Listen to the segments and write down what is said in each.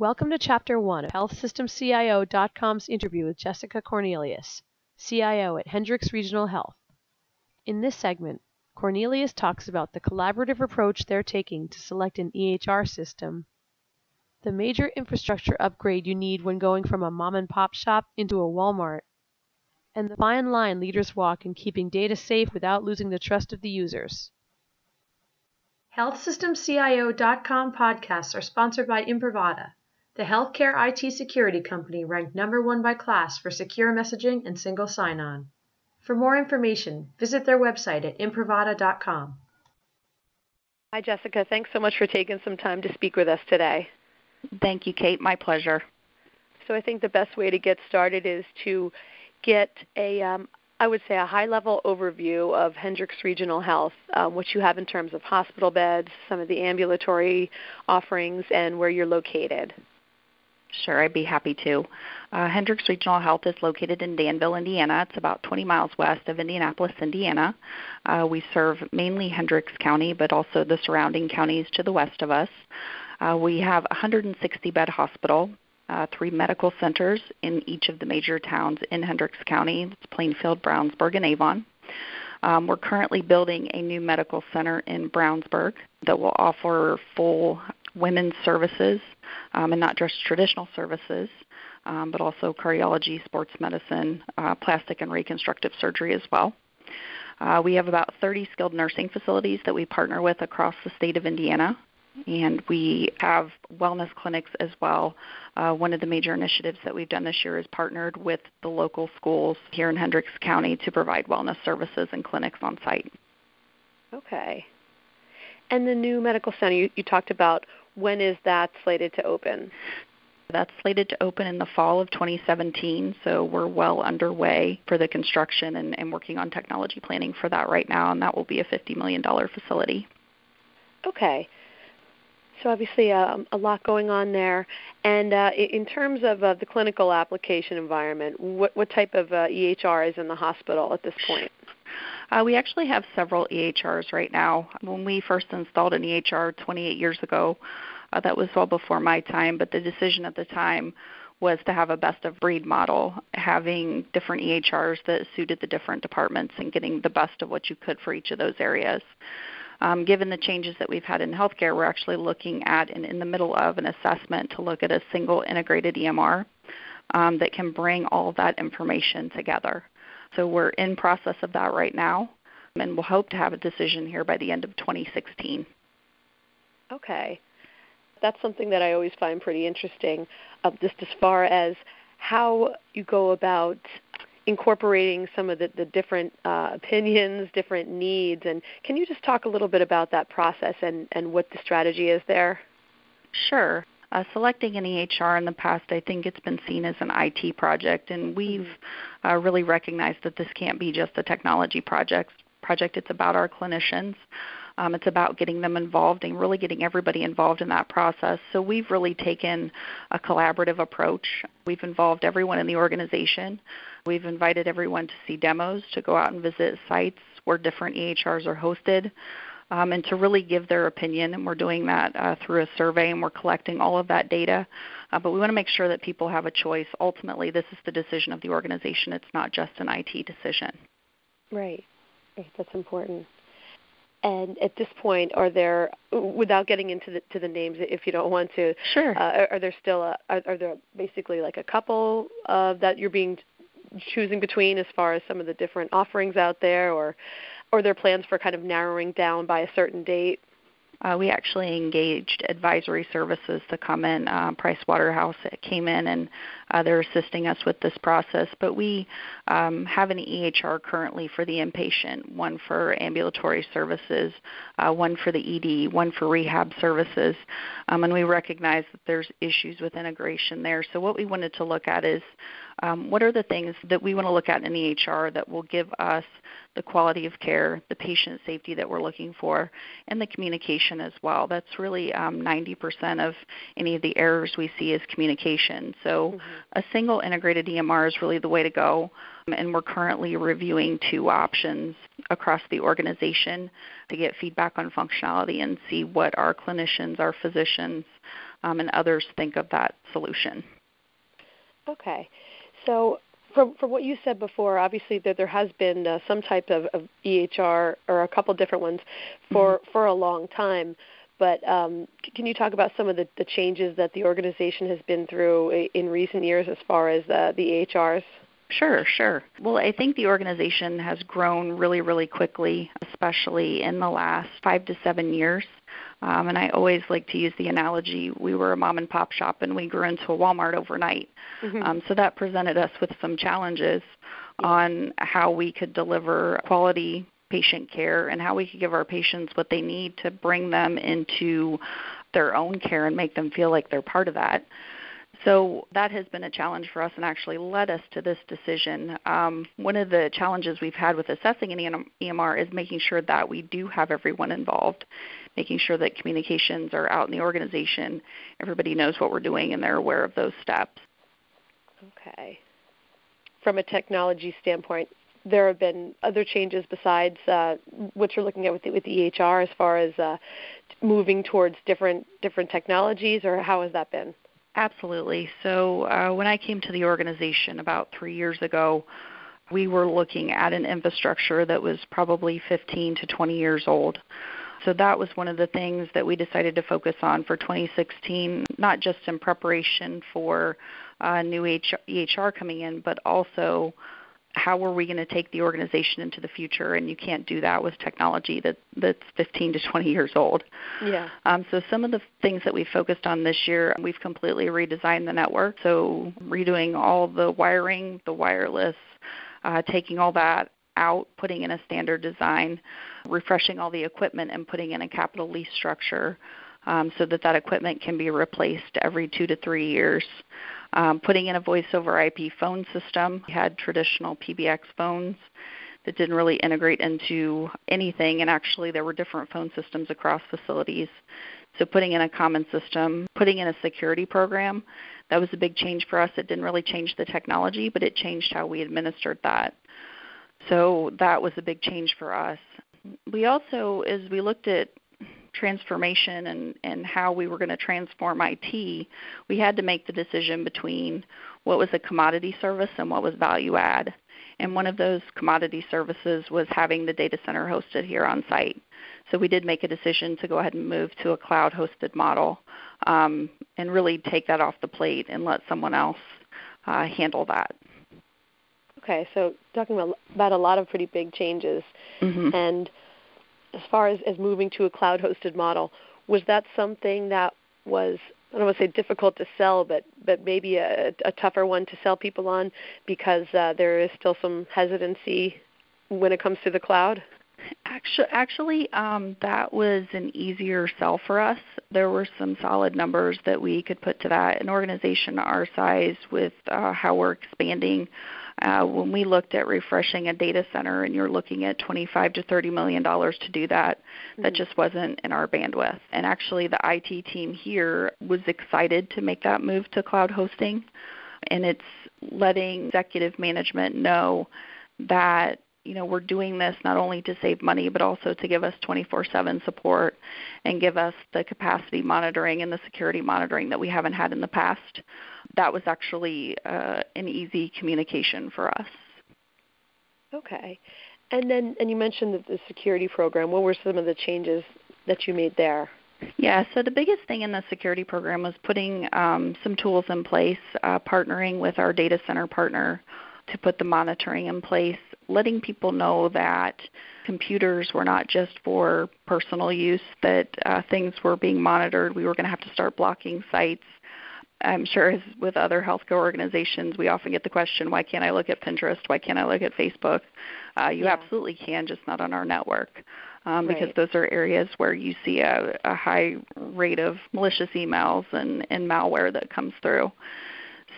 Welcome to Chapter 1 of HealthSystemCIO.com's interview with Jessica Cornelius, CIO at Hendricks Regional Health. In this segment, Cornelius talks about the collaborative approach they're taking to select an EHR system, the major infrastructure upgrade you need when going from a mom and pop shop into a Walmart, and the fine line leaders walk in keeping data safe without losing the trust of the users. HealthSystemCIO.com podcasts are sponsored by Imprivata, the healthcare IT security company ranked number one by KLAS for secure messaging and single sign-on. For more information, visit their website at imprivata.com. Hi, Jessica. Thanks so much for taking some time to speak with us today. Thank you, Kate. My pleasure. So I think the best way to get started is to get a, um, I would say, a high-level overview of Hendricks Regional Health, um, what you have in terms of hospital beds, some of the ambulatory offerings, and where you're located. Sure, I'd be happy to. Uh, Hendricks Regional Health is located in Danville, Indiana. It's about 20 miles west of Indianapolis, Indiana. Uh, we serve mainly Hendricks County, but also the surrounding counties to the west of us. Uh, we have a 160 bed hospital, uh, three medical centers in each of the major towns in Hendricks County. It's Plainfield, Brownsburg, and Avon. Um, we're currently building a new medical center in Brownsburg that will offer full women's services um, and not just traditional services, um, but also cardiology, sports medicine, uh, plastic and reconstructive surgery as well. Uh, we have about 30 skilled nursing facilities that we partner with across the state of Indiana, and we have wellness clinics as well. Uh, one of the major initiatives that we've done this year is partnered with the local schools here in Hendricks County to provide wellness services and clinics on site. Okay. And the new medical center you, you talked about when is that slated to open? That's slated to open in the fall of 2017, so we're well underway for the construction and, and working on technology planning for that right now, and that will be a $50 million facility. Okay. So obviously um, a lot going on there. And uh, in terms of uh, the clinical application environment, what, what type of uh, EHR is in the hospital at this point? Uh, we actually have several EHRs right now. When we first installed an EHR 28 years ago, uh, that was well before my time, but the decision at the time was to have a best of breed model, having different EHRs that suited the different departments and getting the best of what you could for each of those areas. Um, given the changes that we've had in healthcare, we're actually looking at and in the middle of an assessment to look at a single integrated EMR um, that can bring all that information together. So we're in process of that right now, and we'll hope to have a decision here by the end of 2016. Okay. That's something that I always find pretty interesting, uh, just as far as how you go about incorporating some of the, the different uh, opinions, different needs, and can you just talk a little bit about that process and, and what the strategy is there? Sure. Uh, selecting an EHR in the past, I think it's been seen as an IT project, and we've mm-hmm. uh, really recognized that this can't be just a technology project. Project. It's about our clinicians. Um, it's about getting them involved and really getting everybody involved in that process. So we've really taken a collaborative approach. We've involved everyone in the organization. We've invited everyone to see demos, to go out and visit sites where different EHRs are hosted um, and to really give their opinion. And we're doing that uh, through a survey, and we're collecting all of that data. Uh, but we want to make sure that people have a choice. Ultimately, this is the decision of the organization. It's not just an IT decision. Right. right. That's important. And at this point, are there, without getting into the to the names, if you don't want to, sure, uh, are, are, there still a, are, are, there basically like a couple uh, that you're being choosing between as far as some of the different offerings out there, or or their plans for kind of narrowing down by a certain date? Uh, we actually engaged advisory services to come in. Uh, Price Waterhouse came in and uh, they're assisting us with this process. But we um, have an EHR currently for the inpatient, one for ambulatory services, uh, one for the ED, one for rehab services, um, and we recognize that there's issues with integration there. So what we wanted to look at is um, what are the things that we want to look at in EHR that will give us the quality of care, the patient safety that we're looking for, and the communication as well. That's really um, 90% of any of the errors we see is communication. So mm-hmm. A single integrated EMR is really the way to go. And we're currently reviewing two options across the organization to get feedback on functionality and see what our clinicians, our physicians, um, and others think of that solution. Okay. So from from what you said before, obviously that there has been uh, some type of, of, EHR or a couple different ones for mm-hmm. for a long time. But um, can you talk about some of the, the changes that the organization has been through in recent years as far as uh, the EHRs? Sure, sure. Well, I think the organization has grown really, really quickly, especially in the last five to seven years. Um, and I always like to use the analogy we were a mom and pop shop and we grew into a Walmart overnight. Mm-hmm. Um, so that presented us with some challenges on how we could deliver quality patient care and how we could give our patients what they need to bring them into their own care and make them feel like they're part of that. So that has been a challenge for us and actually led us to this decision. Um, one of the challenges we've had with assessing an EMR is making sure that we do have everyone involved, making sure that communications are out in the organization, everybody knows what we're doing, and they're aware of those steps. Okay. From a technology standpoint, there have been other changes besides uh, what you're looking at with the, with the EHR as far as uh, moving towards different different technologies, or how has that been? Absolutely. So uh, when I came to the organization about three years ago, we were looking at an infrastructure that was probably 15 to 20 years old. So that was one of the things that we decided to focus on for 2016, not just in preparation for uh, new EHR coming in, but also how are we going to take the organization into the future? And you can't do that with technology that that's 15 to 20 years old. Yeah. Um, so some of the things that we focused on this year, we've completely redesigned the network. So redoing all the wiring, the wireless, uh, taking all that out, putting in a standard design, refreshing all the equipment, and putting in a capital lease structure. Um, so that that equipment can be replaced every two to three years um, putting in a voice over IP phone system. We had traditional PBX phones that didn't really integrate into anything, and actually there were different phone systems across facilities. So putting in a common system, putting in a security program, that was a big change for us. It didn't really change the technology, but it changed how we administered that. So that was a big change for us. We also, as we looked at transformation and, and how we were going to transform IT, we had to make the decision between what was a commodity service and what was value add. And one of those commodity services was having the data center hosted here on site. So we did make a decision to go ahead and move to a cloud hosted model um, and really take that off the plate and let someone else uh, handle that. Okay, so talking about, about a lot of pretty big changes. Mm-hmm. And as far as, as moving to a cloud hosted model, was that something that was I don't want to say difficult to sell, but but maybe a, a tougher one to sell people on because uh, there is still some hesitancy when it comes to the cloud. Actually, actually, um, that was an easier sell for us. There were some solid numbers that we could put to that. An organization our size, with uh, how we're expanding, uh, when we looked at refreshing a data center, and you're looking at 25 to 30 million dollars to do that, mm-hmm. that just wasn't in our bandwidth. And actually, the IT team here was excited to make that move to cloud hosting, and it's letting executive management know that you know we're doing this not only to save money but also to give us 24/7 support and give us the capacity monitoring and the security monitoring that we haven't had in the past that was actually uh, an easy communication for us. Okay. And then, and you mentioned that the security program. What were some of the changes that you made there? Yeah, so the biggest thing in the security program was putting um, some tools in place, uh, partnering with our data center partner to put the monitoring in place, letting people know that computers were not just for personal use, that uh, things were being monitored. We were going to have to start blocking sites I'm sure as with other healthcare organizations, we often get the question, why can't I look at Pinterest? Why can't I look at Facebook? Uh, you yeah. absolutely can, just not on our network. Um, right. Because those are areas where you see a, a high rate of malicious emails and, and malware that comes through.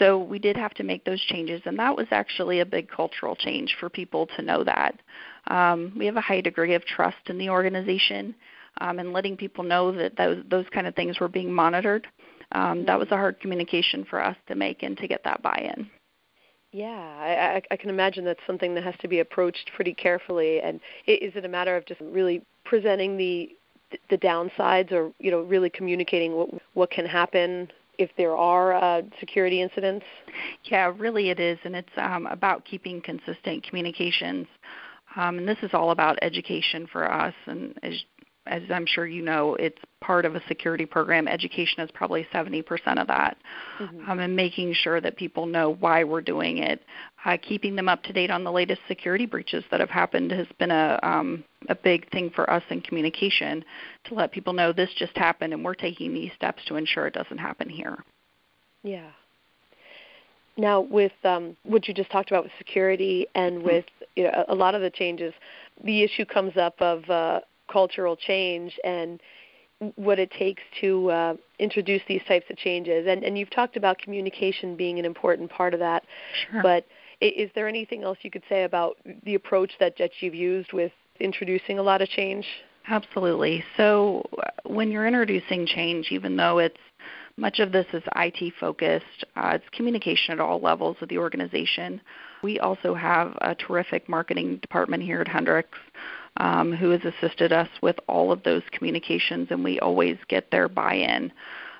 So we did have to make those changes, and that was actually a big cultural change for people to know that. Um, we have a high degree of trust in the organization, um, and letting people know that those, those kind of things were being monitored um, that was a hard communication for us to make and to get that buy-in. Yeah, I, I can imagine that's something that has to be approached pretty carefully. And is it a matter of just really presenting the the downsides, or you know, really communicating what what can happen if there are uh, security incidents? Yeah, really it is, and it's um, about keeping consistent communications. Um, and this is all about education for us. And as as I'm sure you know, it's part of a security program. Education is probably 70% of that, mm-hmm. um, and making sure that people know why we're doing it. Uh, keeping them up to date on the latest security breaches that have happened has been a um, a big thing for us in communication to let people know this just happened and we're taking these steps to ensure it doesn't happen here. Yeah. Now, with um, what you just talked about with security and mm-hmm. with you know, a lot of the changes, the issue comes up of uh, cultural change and what it takes to uh, introduce these types of changes. And, and you've talked about communication being an important part of that. Sure. But is there anything else you could say about the approach that, that you've used with introducing a lot of change? Absolutely. So uh, when you're introducing change, even though it's much of this is IT focused, uh, it's communication at all levels of the organization. We also have a terrific marketing department here at Hendricks um, who has assisted us with all of those communications, and we always get their buy in.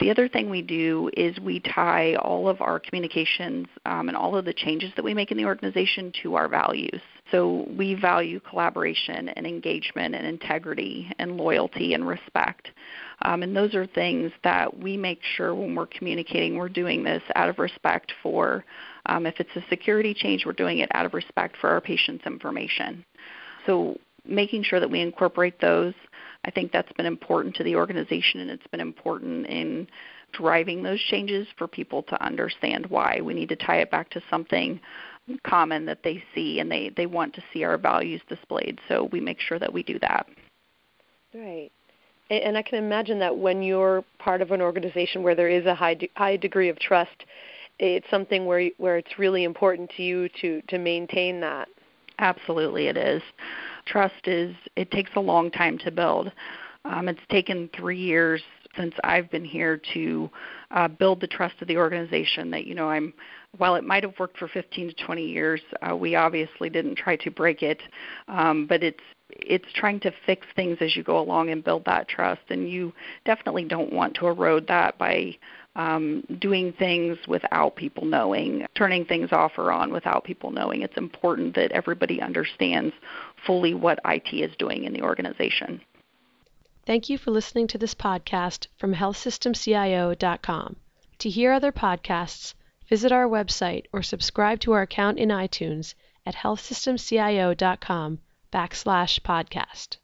The other thing we do is we tie all of our communications um, and all of the changes that we make in the organization to our values. So we value collaboration and engagement and integrity and loyalty and respect. Um, and those are things that we make sure when we're communicating, we're doing this out of respect for, um, if it's a security change, we're doing it out of respect for our patients' information. So making sure that we incorporate those, I think that's been important to the organization and it's been important in driving those changes for people to understand why. We need to tie it back to something common that they see and they, they want to see our values displayed. So we make sure that we do that. Right. And I can imagine that when you're part of an organization where there is a high de- high degree of trust, it's something where where it's really important to you to to maintain that. Absolutely, it is. Trust is it takes a long time to build. Um, it's taken three years since I've been here to uh, build the trust of the organization. That you know, I'm while it might have worked for 15 to 20 years, uh, we obviously didn't try to break it, um, but it's it's trying to fix things as you go along and build that trust. And you definitely don't want to erode that by um, doing things without people knowing, turning things off or on without people knowing. It's important that everybody understands fully what IT is doing in the organization. Thank you for listening to this podcast from healthsystemcio.com. To hear other podcasts, visit our website or subscribe to our account in iTunes at healthsystemcio.com backslash podcast.